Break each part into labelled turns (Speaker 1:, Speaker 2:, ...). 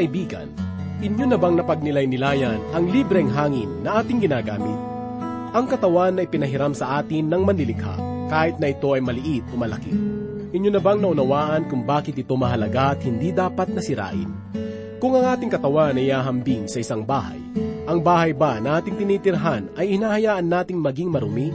Speaker 1: kaibigan, inyo na bang napagnilay-nilayan ang libreng hangin na ating ginagamit? Ang katawan ay pinahiram sa atin ng manlilikha, kahit na ito ay maliit o malaki. Inyo na bang naunawaan kung bakit ito mahalaga at hindi dapat nasirain? Kung ang ating katawan ay ahambing sa isang bahay, ang bahay ba na ating tinitirhan ay inahayaan nating maging marumi?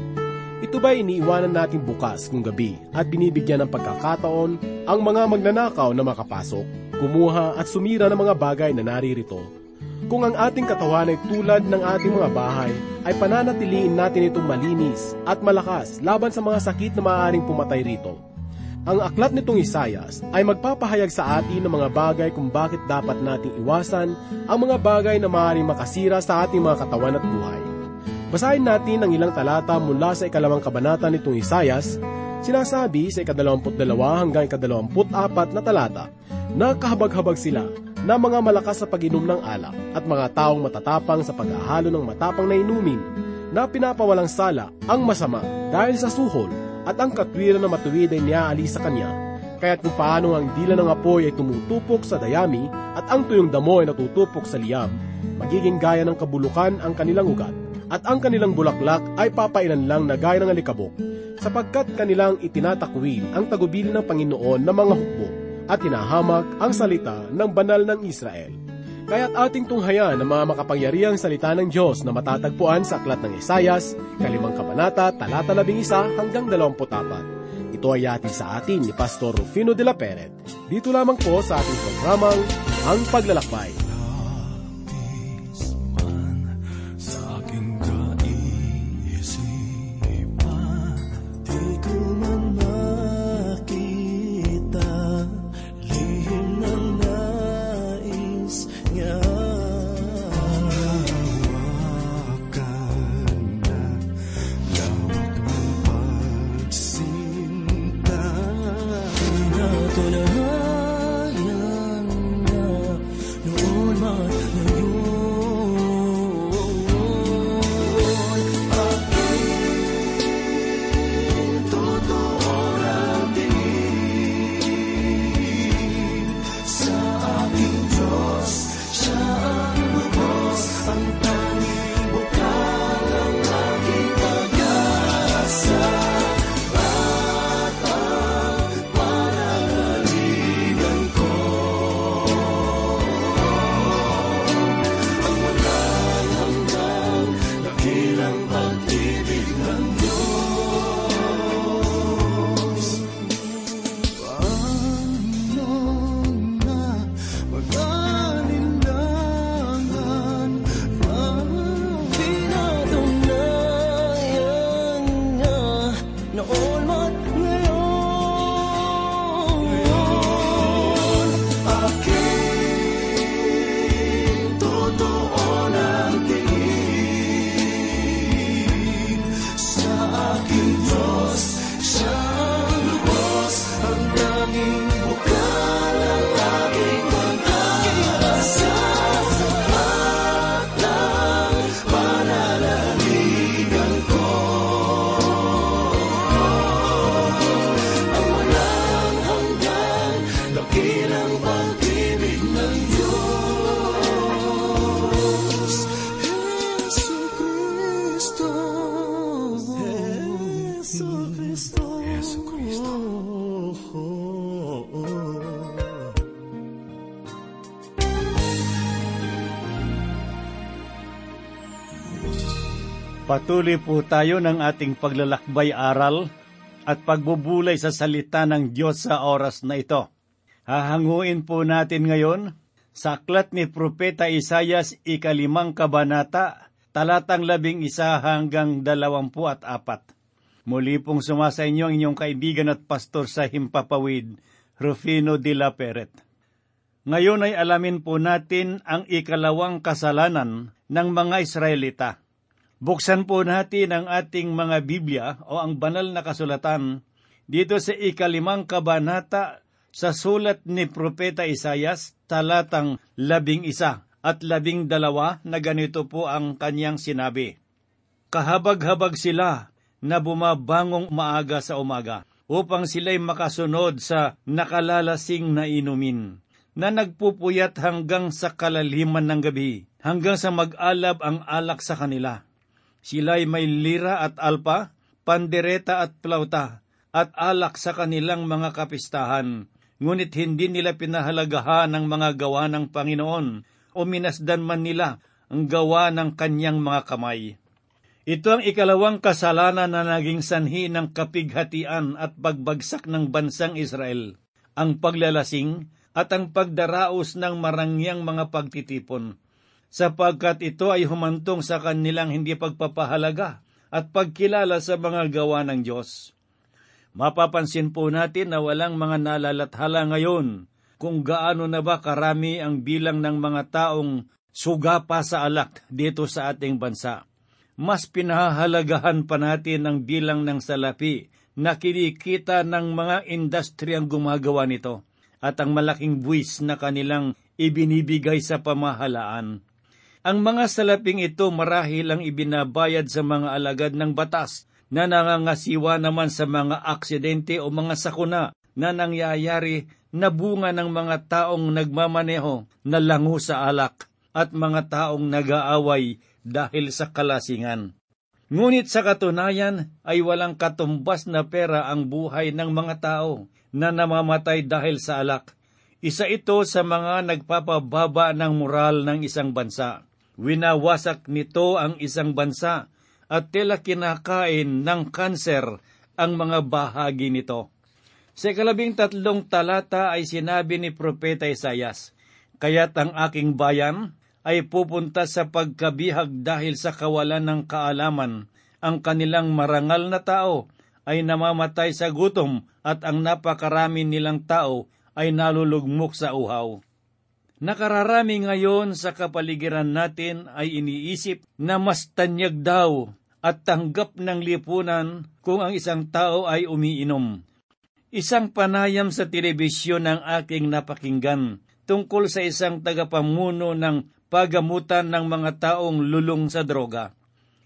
Speaker 1: Ito ba iniiwanan natin bukas kung gabi at binibigyan ng pagkakataon ang mga magnanakaw na makapasok, kumuha at sumira ng mga bagay na naririto? Kung ang ating katawan ay tulad ng ating mga bahay, ay pananatiliin natin itong malinis at malakas laban sa mga sakit na maaaring pumatay rito. Ang aklat nitong Isayas ay magpapahayag sa atin ng mga bagay kung bakit dapat nating iwasan ang mga bagay na maaaring makasira sa ating mga katawan at buhay. Basahin natin ang ilang talata mula sa ikalawang kabanata nitong Isayas, sinasabi sa ikadalawamput dalawa hanggang ikadalawamput apat na talata, na kahabag-habag sila na mga malakas sa pag-inom ng alak at mga taong matatapang sa paghahalo ng matapang na inumin, na pinapawalang sala ang masama dahil sa suhol at ang katwiran na matuwid ay niaalis sa kanya. Kaya't kung paano ang dila ng apoy ay tumutupok sa dayami at ang tuyong damo ay natutupok sa liyam, magiging gaya ng kabulukan ang kanilang ugat at ang kanilang bulaklak ay papailan lang na gaya ng alikabok, sapagkat kanilang itinatakwil ang tagubilin ng Panginoon ng mga hukbo at hinahamak ang salita ng banal ng Israel. Kaya't ating tunghayan ang mga makapangyarihang salita ng Diyos na matatagpuan sa Aklat ng Isayas, kalimang kabanata, talata labing isa hanggang dalawamput apat. Ito ay atin sa atin ni Pastor Rufino de la Peret. Dito lamang po sa ating programang Ang Paglalakbay.
Speaker 2: Patuloy po tayo ng ating paglalakbay aral at pagbubulay sa salita ng Diyos sa oras na ito. Hahanguin po natin ngayon sa aklat ni Propeta Isayas ikalimang kabanata, talatang labing isa hanggang dalawampu at apat. Muli pong sumasa inyo ang inyong kaibigan at pastor sa Himpapawid, Rufino de la Peret. Ngayon ay alamin po natin ang ikalawang kasalanan ng mga Israelita. Buksan po natin ang ating mga Biblia o ang banal na kasulatan dito sa ikalimang kabanata sa sulat ni Propeta Isayas, talatang labing isa at labing dalawa na ganito po ang kanyang sinabi. Kahabag-habag sila na bumabangong maaga sa umaga upang sila'y makasunod sa nakalalasing na inumin. na nagpupuyat hanggang sa kalaliman ng gabi, hanggang sa mag-alab ang alak sa kanila. Sila'y may lira at alpa, pandereta at plauta, at alak sa kanilang mga kapistahan, ngunit hindi nila pinahalagahan ang mga gawa ng Panginoon o minasdan man nila ang gawa ng kanyang mga kamay. Ito ang ikalawang kasalanan na naging sanhi ng kapighatian at pagbagsak ng bansang Israel, ang paglalasing at ang pagdaraos ng marangyang mga pagtitipon, sapagkat ito ay humantong sa kanilang hindi pagpapahalaga at pagkilala sa mga gawa ng Diyos. Mapapansin po natin na walang mga nalalathala ngayon kung gaano na ba karami ang bilang ng mga taong suga pa sa alak dito sa ating bansa mas pinahahalagahan pa natin ang bilang ng salapi na kinikita ng mga industriyang gumagawa nito at ang malaking buwis na kanilang ibinibigay sa pamahalaan. Ang mga salaping ito marahil ang ibinabayad sa mga alagad ng batas na nangangasiwa naman sa mga aksidente o mga sakuna na nangyayari na bunga ng mga taong nagmamaneho na lango sa alak at mga taong nag-aaway dahil sa kalasingan. Ngunit sa katunayan ay walang katumbas na pera ang buhay ng mga tao na namamatay dahil sa alak. Isa ito sa mga nagpapababa ng moral ng isang bansa. Winawasak nito ang isang bansa at tila kinakain ng kanser ang mga bahagi nito. Sa ikalabing tatlong talata ay sinabi ni Propeta Isayas, Kaya't ang aking bayan ay pupunta sa pagkabihag dahil sa kawalan ng kaalaman. Ang kanilang marangal na tao ay namamatay sa gutom at ang napakarami nilang tao ay nalulugmok sa uhaw. Nakararami ngayon sa kapaligiran natin ay iniisip na mas tanyag daw at tanggap ng lipunan kung ang isang tao ay umiinom. Isang panayam sa telebisyon ang aking napakinggan tungkol sa isang tagapamuno ng pagamutan ng mga taong lulong sa droga.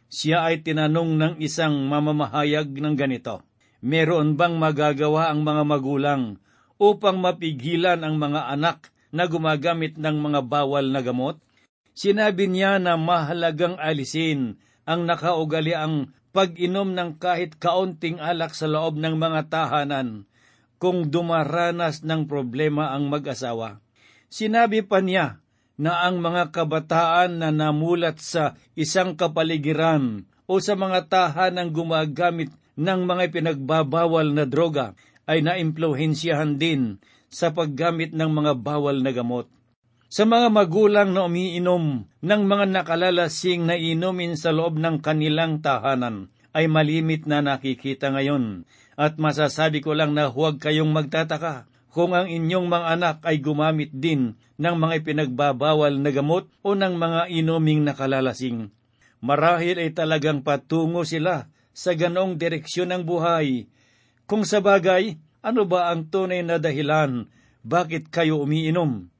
Speaker 2: Siya ay tinanong ng isang mamamahayag ng ganito, Meron bang magagawa ang mga magulang upang mapigilan ang mga anak na gumagamit ng mga bawal na gamot? Sinabi niya na mahalagang alisin ang nakaugali ang pag-inom ng kahit kaunting alak sa loob ng mga tahanan kung dumaranas ng problema ang mag-asawa. Sinabi pa niya na ang mga kabataan na namulat sa isang kapaligiran o sa mga tahanang gumagamit ng mga pinagbabawal na droga ay naimpluhensyahan din sa paggamit ng mga bawal na gamot. Sa mga magulang na umiinom ng mga nakalalasing na inumin sa loob ng kanilang tahanan, ay malimit na nakikita ngayon. At masasabi ko lang na huwag kayong magtataka kung ang inyong mga anak ay gumamit din ng mga ipinagbabawal na gamot o ng mga inuming nakalalasing. Marahil ay talagang patungo sila sa ganong direksyon ng buhay. Kung sa bagay, ano ba ang tunay na dahilan bakit kayo umiinom?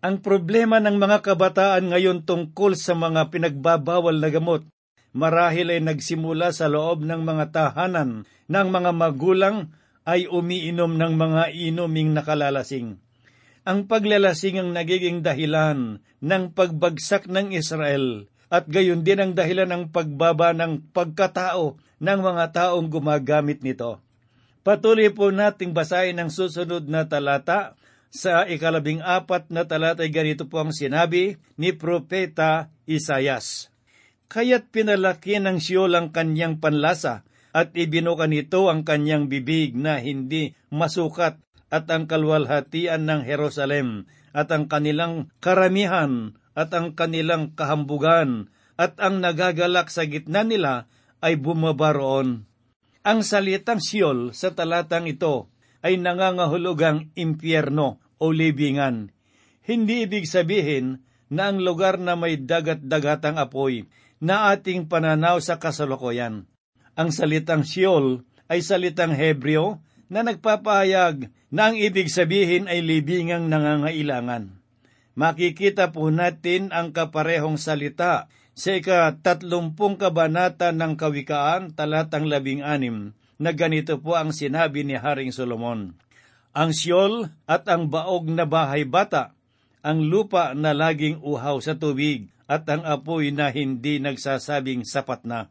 Speaker 2: Ang problema ng mga kabataan ngayon tungkol sa mga pinagbabawal na gamot marahil ay nagsimula sa loob ng mga tahanan ng mga magulang ay umiinom ng mga inuming nakalalasing ang paglalasing ang nagiging dahilan ng pagbagsak ng Israel at gayon din ang dahilan ng pagbaba ng pagkatao ng mga taong gumagamit nito. Patuloy po nating basahin ang susunod na talata. Sa ikalabing apat na talata ay ganito po ang sinabi ni Propeta Isayas. Kaya't pinalaki ng siyol ang kanyang panlasa at ibinuka nito ang kanyang bibig na hindi masukat at ang kalwalhatian ng Jerusalem at ang kanilang karamihan at ang kanilang kahambugan at ang nagagalak sa gitna nila ay bumaba roon. Ang salitang siyol sa talatang ito ay nangangahulugang impyerno o libingan. Hindi ibig sabihin na ang lugar na may dagat-dagatang apoy na ating pananaw sa kasalukuyan. Ang salitang siyol ay salitang Hebreo na nagpapahayag na ang ibig sabihin ay libingang nangangailangan. Makikita po natin ang kaparehong salita sa ika-tatlumpung kabanata ng Kawikaan, talatang labing anim, na ganito po ang sinabi ni Haring Solomon. ang siyol at ang baog na bahay bata, ang lupa na laging uhaw sa tubig, at ang apoy na hindi nagsasabing sapat na.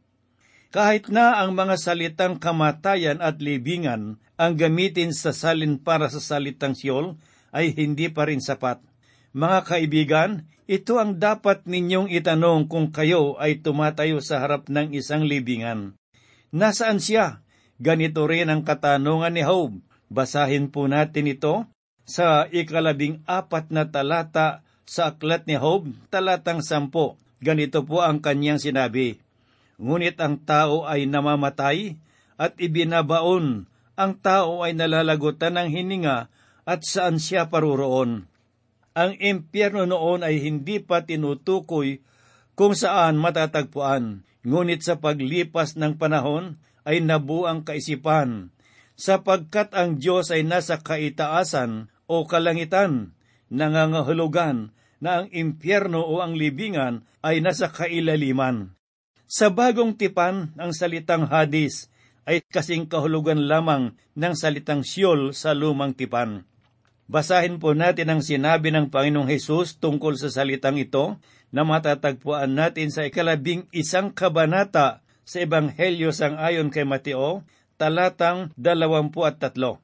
Speaker 2: Kahit na ang mga salitang kamatayan at libingan ang gamitin sa salin para sa salitang siyol, ay hindi pa rin sapat. Mga kaibigan, ito ang dapat ninyong itanong kung kayo ay tumatayo sa harap ng isang libingan. Nasaan siya? Ganito rin ang katanungan ni Job. Basahin po natin ito sa ikalabing apat na talata sa aklat ni Job, talatang sampo. Ganito po ang kanyang sinabi. Ngunit ang tao ay namamatay at ibinabaon. Ang tao ay nalalagutan ng hininga at saan siya paruroon. Ang impyerno noon ay hindi pa tinutukoy kung saan matatagpuan, ngunit sa paglipas ng panahon ay nabuang kaisipan, sapagkat ang Diyos ay nasa kaitaasan o kalangitan, nangangahulugan na ang impyerno o ang libingan ay nasa kailaliman. Sa bagong tipan, ang salitang hadis ay kasing kahulugan lamang ng salitang siyol sa lumang tipan. Basahin po natin ang sinabi ng Panginoong Hesus tungkol sa salitang ito na matatagpuan natin sa ikalabing isang kabanata sa Ebanghelyo sang ayon kay Mateo, talatang dalawampu at tatlo.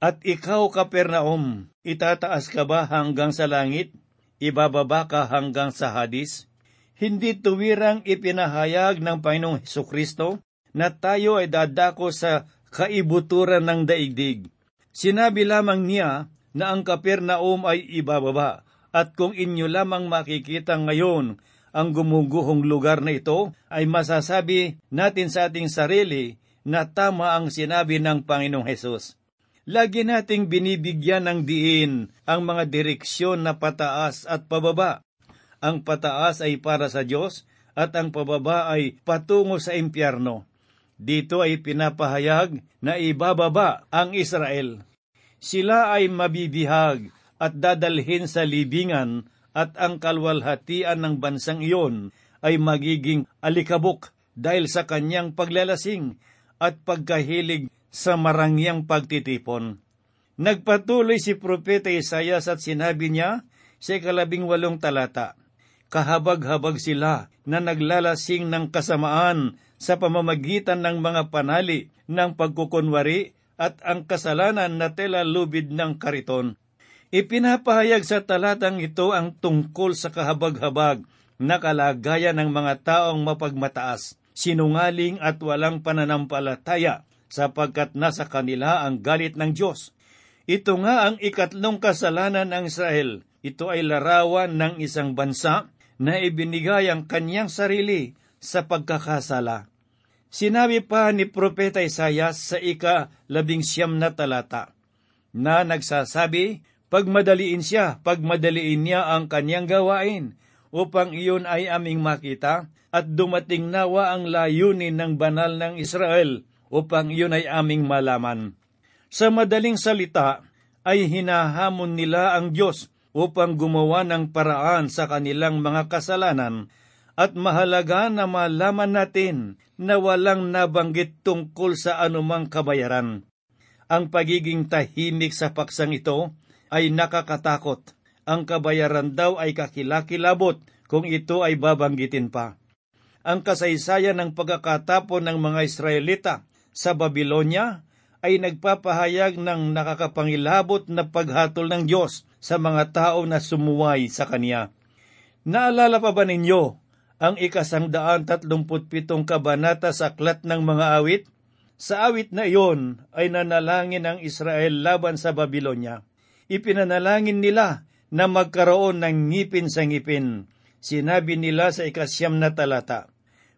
Speaker 2: At ikaw, Kapernaum, itataas ka ba hanggang sa langit? Ibababa ka hanggang sa hadis? Hindi tuwirang ipinahayag ng Panginoong Heso Kristo na tayo ay dadako sa kaibuturan ng daigdig. Sinabi lamang niya na ang Kapernaum ay ibababa. At kung inyo lamang makikita ngayon ang gumuguhong lugar na ito, ay masasabi natin sa ating sarili na tama ang sinabi ng Panginoong Hesus. Lagi nating binibigyan ng diin ang mga direksyon na pataas at pababa. Ang pataas ay para sa Diyos at ang pababa ay patungo sa impyerno. Dito ay pinapahayag na ibababa ang Israel sila ay mabibihag at dadalhin sa libingan at ang kalwalhatian ng bansang iyon ay magiging alikabok dahil sa kanyang paglalasing at pagkahilig sa marangyang pagtitipon. Nagpatuloy si Propeta Isayas at sinabi niya sa ikalabing walong talata, Kahabag-habag sila na naglalasing ng kasamaan sa pamamagitan ng mga panali ng pagkukunwari at ang kasalanan na tela lubid ng kariton. Ipinapahayag sa talatang ito ang tungkol sa kahabag-habag na kalagayan ng mga taong mapagmataas, sinungaling at walang pananampalataya sapagkat nasa kanila ang galit ng Diyos. Ito nga ang ikatlong kasalanan ng Israel. Ito ay larawan ng isang bansa na ibinigay ang kanyang sarili sa pagkakasala. Sinabi pa ni Propeta Isayas sa ika-labing siyam na talata, na nagsasabi, Pagmadaliin siya, pagmadaliin niya ang kanyang gawain, upang iyon ay aming makita, at dumating nawa ang layunin ng banal ng Israel, upang iyon ay aming malaman. Sa madaling salita, ay hinahamon nila ang Diyos upang gumawa ng paraan sa kanilang mga kasalanan at mahalaga na malaman natin na walang nabanggit tungkol sa anumang kabayaran. Ang pagiging tahimik sa paksang ito ay nakakatakot. Ang kabayaran daw ay kakilakilabot kung ito ay babanggitin pa. Ang kasaysayan ng pagkakatapon ng mga Israelita sa Babylonia ay nagpapahayag ng nakakapangilabot na paghatol ng Diyos sa mga tao na sumuway sa Kanya. Naalala pa ba ninyo ang ikasangdaan tatlumput pitong kabanata sa aklat ng mga awit? Sa awit na iyon ay nanalangin ang Israel laban sa Babylonia. Ipinanalangin nila na magkaroon ng ngipin sa ngipin. Sinabi nila sa ikasyam na talata,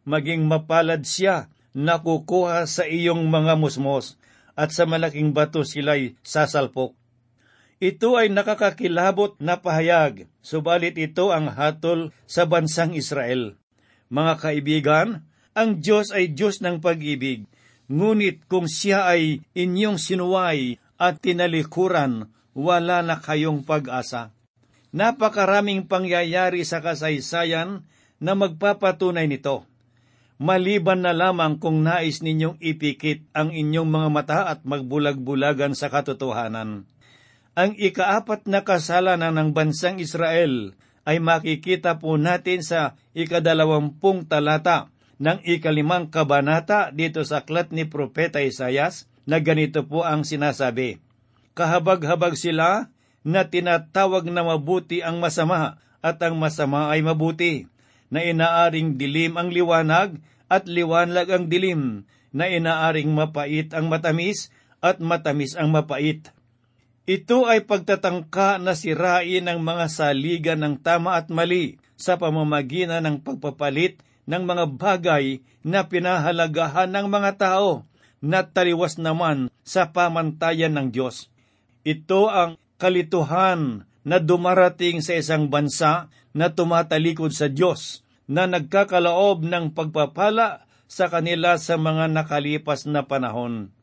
Speaker 2: Maging mapalad siya na kukuha sa iyong mga musmos at sa malaking bato sila'y sasalpok. Ito ay nakakakilabot na pahayag, subalit ito ang hatol sa bansang Israel. Mga kaibigan, ang Diyos ay Diyos ng pag-ibig, ngunit kung siya ay inyong sinuway at tinalikuran, wala na kayong pag-asa. Napakaraming pangyayari sa kasaysayan na magpapatunay nito. maliban na lamang kung nais ninyong ipikit ang inyong mga mata at magbulag-bulagan sa katotohanan. Ang ikaapat na kasalanan ng bansang Israel ay makikita po natin sa ikadalawampung talata ng ikalimang kabanata dito sa aklat ni Propeta Isayas na ganito po ang sinasabi. Kahabag-habag sila na tinatawag na mabuti ang masama at ang masama ay mabuti, na inaaring dilim ang liwanag at liwanag ang dilim, na inaaring mapait ang matamis at matamis ang mapait. Ito ay pagtatangka na sirain ang mga saligan ng tama at mali sa pamamagitan ng pagpapalit ng mga bagay na pinahalagahan ng mga tao na taliwas naman sa pamantayan ng Diyos. Ito ang kalituhan na dumarating sa isang bansa na tumatalikod sa Diyos, na nagkakalaob ng pagpapala sa kanila sa mga nakalipas na panahon.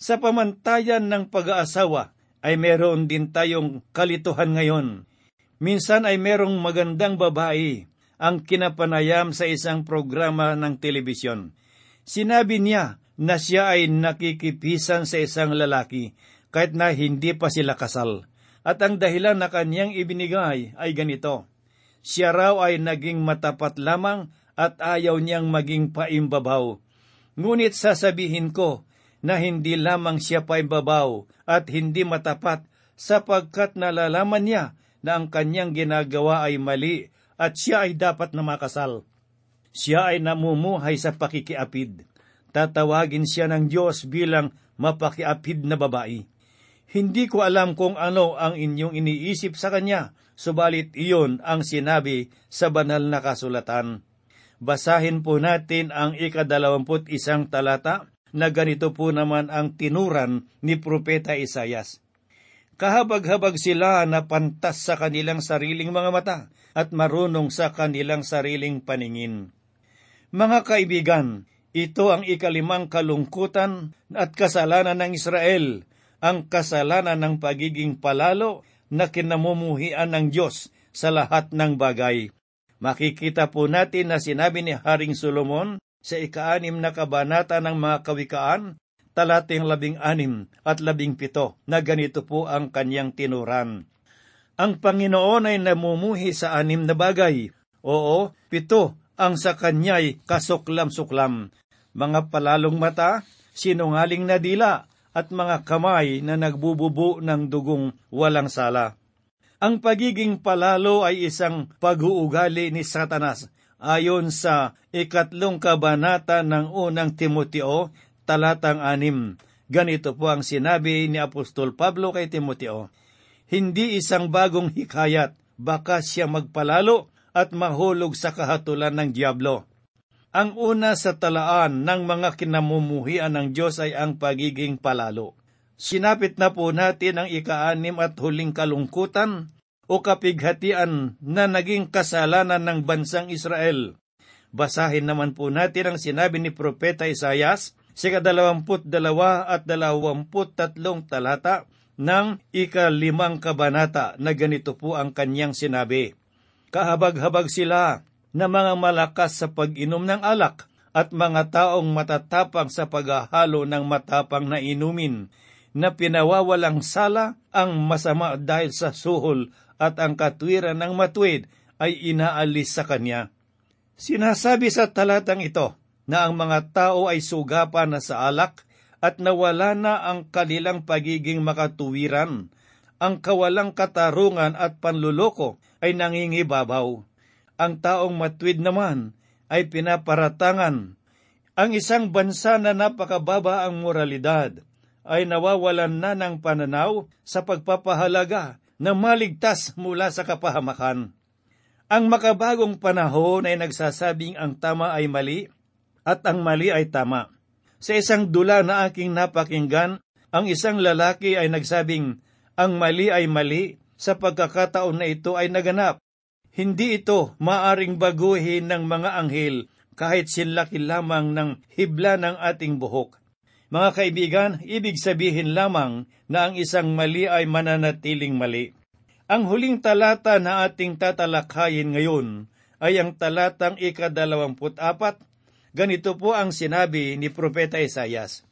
Speaker 2: Sa pamantayan ng pag-aasawa ay meron din tayong kalituhan ngayon. Minsan ay merong magandang babae ang kinapanayam sa isang programa ng telebisyon. Sinabi niya na siya ay nakikipisan sa isang lalaki kahit na hindi pa sila kasal. At ang dahilan na kanyang ibinigay ay ganito. Siya raw ay naging matapat lamang at ayaw niyang maging paimbabaw. Ngunit sasabihin ko na hindi lamang siya paimbabaw at hindi matapat sapagkat nalalaman niya na ang kanyang ginagawa ay mali at siya ay dapat na makasal. Siya ay namumuhay sa pakikiapid. Tatawagin siya ng Diyos bilang mapakiapid na babae. Hindi ko alam kung ano ang inyong iniisip sa kanya, subalit iyon ang sinabi sa banal na kasulatan. Basahin po natin ang ikadalawamput isang talata na ganito po naman ang tinuran ni Propeta Isayas. Kahabag-habag sila na pantas sa kanilang sariling mga mata at marunong sa kanilang sariling paningin. Mga kaibigan, ito ang ikalimang kalungkutan at kasalanan ng Israel ang kasalanan ng pagiging palalo na kinamumuhian ng Diyos sa lahat ng bagay. Makikita po natin na sinabi ni Haring Solomon sa ikaanim na kabanata ng mga kawikaan, talating labing anim at labing pito, na ganito po ang kanyang tinuran. Ang Panginoon ay namumuhi sa anim na bagay. Oo, pito ang sa kanya'y kasuklam-suklam. Mga palalong mata, sinungaling na dila, at mga kamay na nagbububo ng dugong walang sala. Ang pagiging palalo ay isang pag-uugali ni Satanas ayon sa ikatlong kabanata ng unang Timoteo, talatang anim. Ganito po ang sinabi ni Apostol Pablo kay Timoteo, Hindi isang bagong hikayat, baka siya magpalalo at mahulog sa kahatulan ng Diablo ang una sa talaan ng mga kinamumuhian ng Diyos ay ang pagiging palalo. Sinapit na po natin ang ikaanim at huling kalungkutan o kapighatian na naging kasalanan ng bansang Israel. Basahin naman po natin ang sinabi ni Propeta Isayas sa kadalawamput dalawa at dalawamput tatlong talata ng ikalimang kabanata na ganito po ang kanyang sinabi. Kahabag-habag sila na mga malakas sa pag-inom ng alak at mga taong matatapang sa paghahalo ng matapang na inumin, na pinawawalang sala ang masama dahil sa suhol at ang katwiran ng matuwid ay inaalis sa kanya. Sinasabi sa talatang ito na ang mga tao ay sugapan na sa alak at nawala na ang kanilang pagiging makatuwiran. Ang kawalang katarungan at panluloko ay nangingibabaw ang taong matwid naman ay pinaparatangan. Ang isang bansa na napakababa ang moralidad ay nawawalan na ng pananaw sa pagpapahalaga na maligtas mula sa kapahamakan. Ang makabagong panahon ay nagsasabing ang tama ay mali at ang mali ay tama. Sa isang dula na aking napakinggan, ang isang lalaki ay nagsabing ang mali ay mali sa pagkakataon na ito ay naganap hindi ito maaring baguhin ng mga anghel kahit sinlaki lamang ng hibla ng ating buhok. Mga kaibigan, ibig sabihin lamang na ang isang mali ay mananatiling mali. Ang huling talata na ating tatalakayin ngayon ay ang talatang ikadalawamput apat Ganito po ang sinabi ni Propeta Isayas.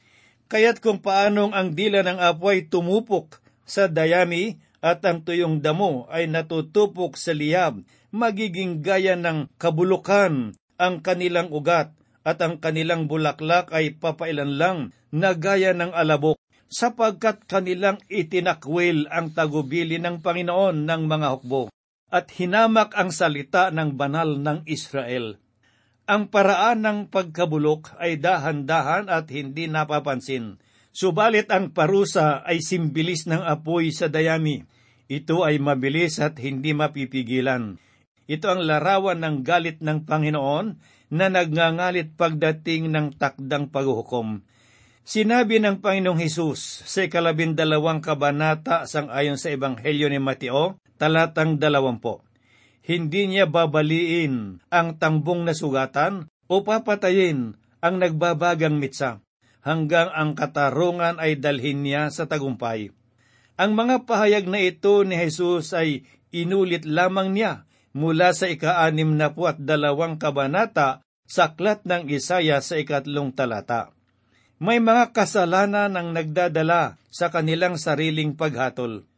Speaker 2: Kaya't kung paanong ang dila ng apoy tumupok sa dayami at ang tuyong damo ay natutupok sa liyab, magiging gaya ng kabulukan ang kanilang ugat at ang kanilang bulaklak ay papailan lang na gaya ng alabok sapagkat kanilang itinakwil ang tagubili ng Panginoon ng mga hukbo at hinamak ang salita ng banal ng Israel. Ang paraan ng pagkabulok ay dahan-dahan at hindi napapansin. Subalit ang parusa ay simbilis ng apoy sa dayami. Ito ay mabilis at hindi mapipigilan. Ito ang larawan ng galit ng Panginoon na nagngangalit pagdating ng takdang paghuhukom. Sinabi ng Panginoong Hesus sa ikalabindalawang kabanata sang ayon sa Ebanghelyo ni Mateo, talatang dalawampo hindi niya babaliin ang tambong na sugatan o papatayin ang nagbabagang mitsa hanggang ang katarungan ay dalhin niya sa tagumpay. Ang mga pahayag na ito ni Jesus ay inulit lamang niya mula sa ika-anim na po at dalawang kabanata sa aklat ng Isaya sa ikatlong talata. May mga kasalanan ang nagdadala sa kanilang sariling paghatol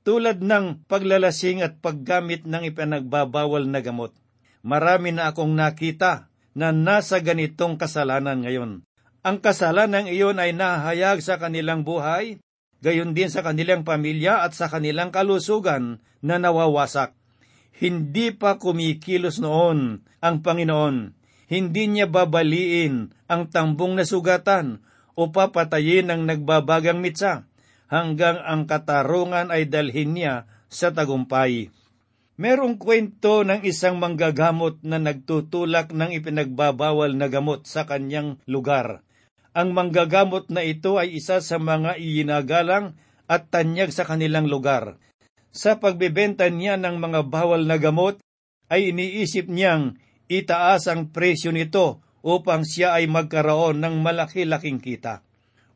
Speaker 2: tulad ng paglalasing at paggamit ng ipinagbabawal na gamot. Marami na akong nakita na nasa ganitong kasalanan ngayon. Ang kasalanan iyon ay nahayag sa kanilang buhay, gayon din sa kanilang pamilya at sa kanilang kalusugan na nawawasak. Hindi pa kumikilos noon ang Panginoon. Hindi niya babaliin ang tambong na sugatan o papatayin ang nagbabagang mitsa hanggang ang katarungan ay dalhin niya sa tagumpay. Merong kwento ng isang manggagamot na nagtutulak ng ipinagbabawal na gamot sa kanyang lugar. Ang manggagamot na ito ay isa sa mga iinagalang at tanyag sa kanilang lugar. Sa pagbebenta niya ng mga bawal na gamot, ay iniisip niyang itaas ang presyo nito upang siya ay magkaroon ng malaki-laking kita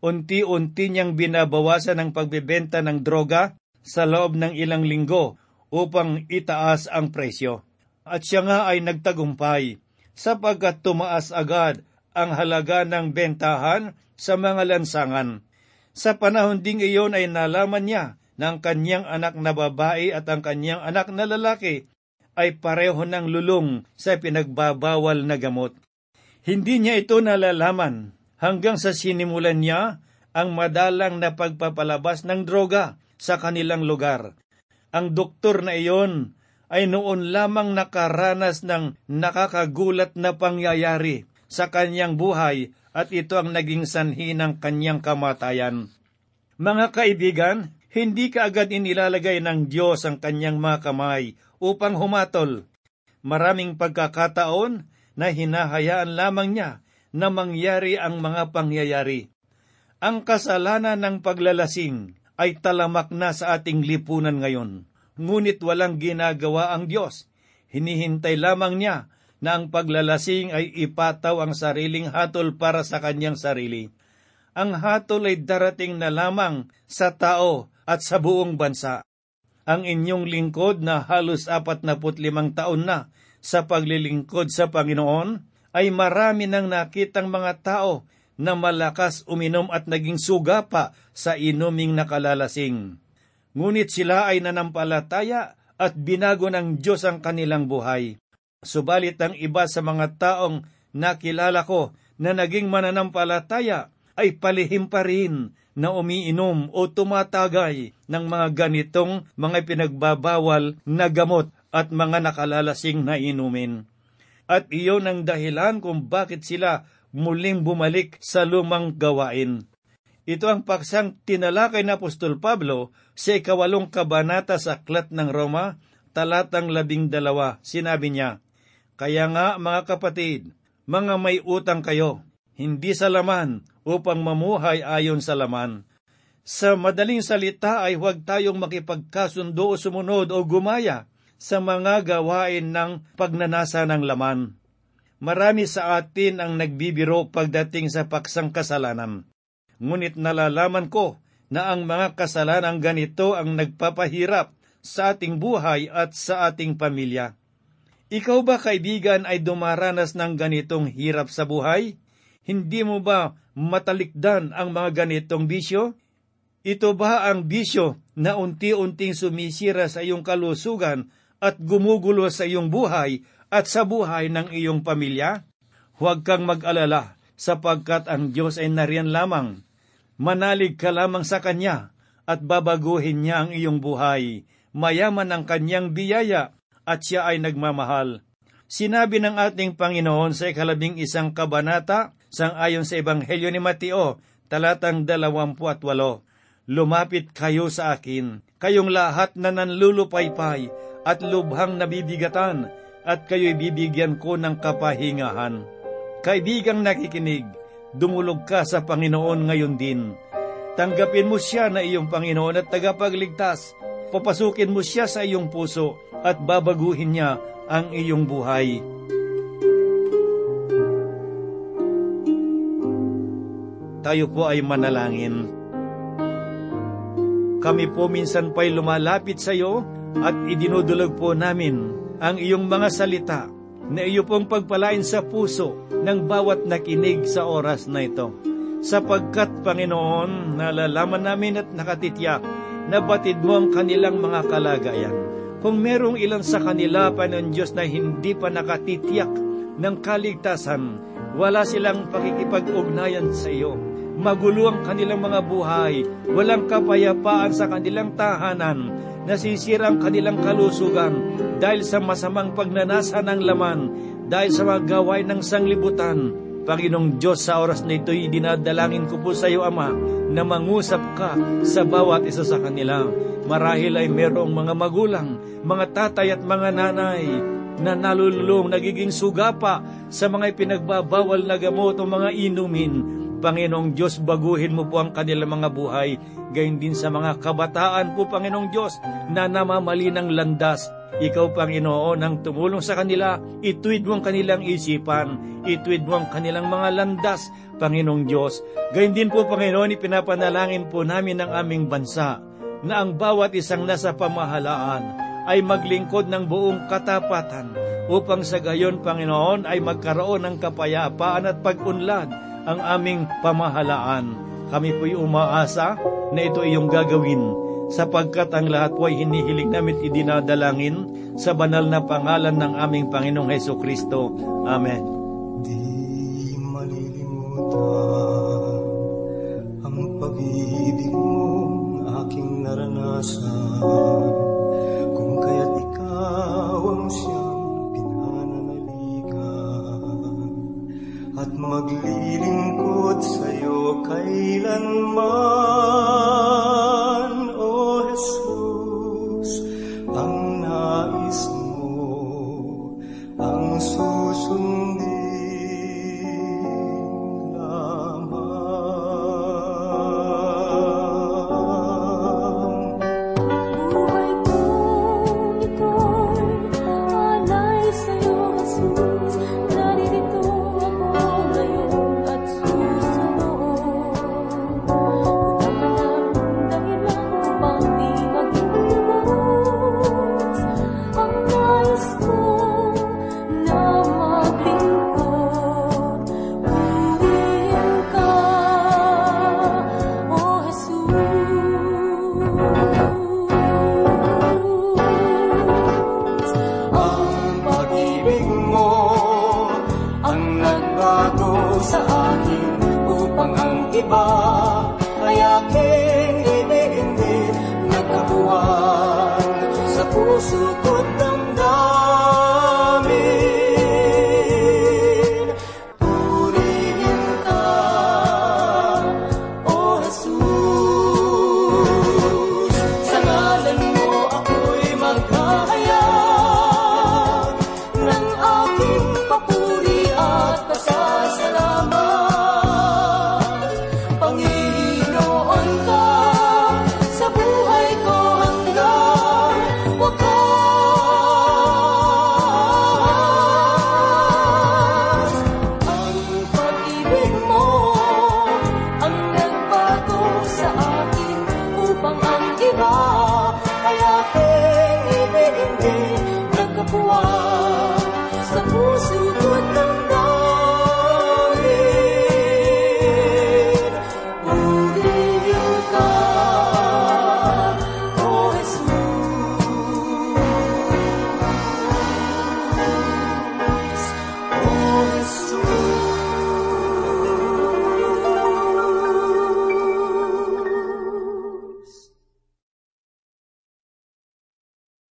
Speaker 2: unti-unti niyang binabawasan ang pagbebenta ng droga sa loob ng ilang linggo upang itaas ang presyo. At siya nga ay nagtagumpay sapagkat tumaas agad ang halaga ng bentahan sa mga lansangan. Sa panahon ding iyon ay nalaman niya ang kanyang anak na babae at ang kanyang anak na lalaki ay pareho ng lulong sa pinagbabawal na gamot. Hindi niya ito nalalaman hanggang sa sinimulan niya ang madalang na pagpapalabas ng droga sa kanilang lugar. Ang doktor na iyon ay noon lamang nakaranas ng nakakagulat na pangyayari sa kanyang buhay at ito ang naging sanhi ng kanyang kamatayan. Mga kaibigan, hindi kaagad inilalagay ng Diyos ang kanyang mga kamay upang humatol. Maraming pagkakataon na hinahayaan lamang niya na mangyari ang mga pangyayari. Ang kasalanan ng paglalasing ay talamak na sa ating lipunan ngayon. Ngunit walang ginagawa ang Diyos. Hinihintay lamang niya na ang paglalasing ay ipataw ang sariling hatol para sa kanyang sarili. Ang hatol ay darating na lamang sa tao at sa buong bansa. Ang inyong lingkod na halos apat na limang taon na sa paglilingkod sa Panginoon ay marami nang nakitang mga tao na malakas uminom at naging suga pa sa inuming nakalalasing. Ngunit sila ay nanampalataya at binago ng Diyos ang kanilang buhay. Subalit ang iba sa mga taong nakilala ko na naging mananampalataya ay palihim pa rin na umiinom o tumatagay ng mga ganitong mga pinagbabawal na gamot at mga nakalalasing na inumin at iyon ang dahilan kung bakit sila muling bumalik sa lumang gawain. Ito ang paksang tinalakay na Apostol Pablo sa ikawalong kabanata sa Aklat ng Roma, talatang labing dalawa. Sinabi niya, Kaya nga mga kapatid, mga may utang kayo, hindi sa laman, upang mamuhay ayon sa laman. Sa madaling salita ay huwag tayong makipagkasundo o sumunod o gumaya sa mga gawain ng pagnanasa ng laman. Marami sa atin ang nagbibiro pagdating sa paksang kasalanan. Ngunit nalalaman ko na ang mga kasalanan ganito ang nagpapahirap sa ating buhay at sa ating pamilya. Ikaw ba kaibigan ay dumaranas ng ganitong hirap sa buhay? Hindi mo ba matalikdan ang mga ganitong bisyo? Ito ba ang bisyo na unti-unting sumisira sa iyong kalusugan at gumugulo sa iyong buhay at sa buhay ng iyong pamilya? Huwag kang mag-alala sapagkat ang Diyos ay nariyan lamang. Manalig ka lamang sa Kanya at babaguhin niya ang iyong buhay. Mayaman ang Kanyang biyaya at siya ay nagmamahal. Sinabi ng ating Panginoon sa ikalabing isang kabanata, sang ayon sa Ebanghelyo ni Mateo, talatang dalawampu at walo, Lumapit kayo sa akin, kayong lahat na nanlulupaypay at lubhang nabibigatan, at kayo'y bibigyan ko ng kapahingahan. Kaibigang nakikinig, dumulog ka sa Panginoon ngayon din. Tanggapin mo siya na iyong Panginoon at tagapagligtas. Papasukin mo siya sa iyong puso at babaguhin niya ang iyong buhay. Tayo po ay manalangin. Kami po minsan pa'y lumalapit sa iyo at idinudulog po namin ang iyong mga salita na iyo pong pagpalain sa puso ng bawat nakinig sa oras na ito. Sapagkat, Panginoon, nalalaman namin at nakatityak na batid mo ang kanilang mga kalagayan. Kung merong ilan sa kanila, Panginoon Diyos, na hindi pa nakatitiyak ng kaligtasan, wala silang pakikipag-ugnayan sa iyo magulo ang kanilang mga buhay, walang kapayapaan sa kanilang tahanan, nasisira ang kanilang kalusugan dahil sa masamang pagnanasa ng laman, dahil sa mga ng sanglibutan. Panginoong Diyos, sa oras na ito'y dinadalangin ko po sa iyo, Ama, na mangusap ka sa bawat isa sa kanila. Marahil ay merong mga magulang, mga tatay at mga nanay na nalululong, nagiging sugapa sa mga ipinagbabawal na gamot o mga inumin Panginoong Diyos, baguhin mo po ang kanilang mga buhay, gayon din sa mga kabataan po, Panginoong Diyos, na namamali ng landas. Ikaw, Panginoon, ang tumulong sa kanila, ituwid mo ang kanilang isipan, ituwid mo ang kanilang mga landas, Panginoong Diyos. Gayon din po, Panginoon, ipinapanalangin po namin ang aming bansa, na ang bawat isang nasa pamahalaan ay maglingkod ng buong katapatan, upang sa gayon, Panginoon, ay magkaroon ng kapayapaan at pag-unlad ang aming pamahalaan. Kami po'y umaasa na ito iyong gagawin sapagkat ang lahat po ay hinihiling namin idinadalangin sa banal na pangalan ng aming Panginoong Heso Kristo. Amen.
Speaker 3: Di malilimutan ang pag-ibig mong aking naranasan at maglilig kailanman,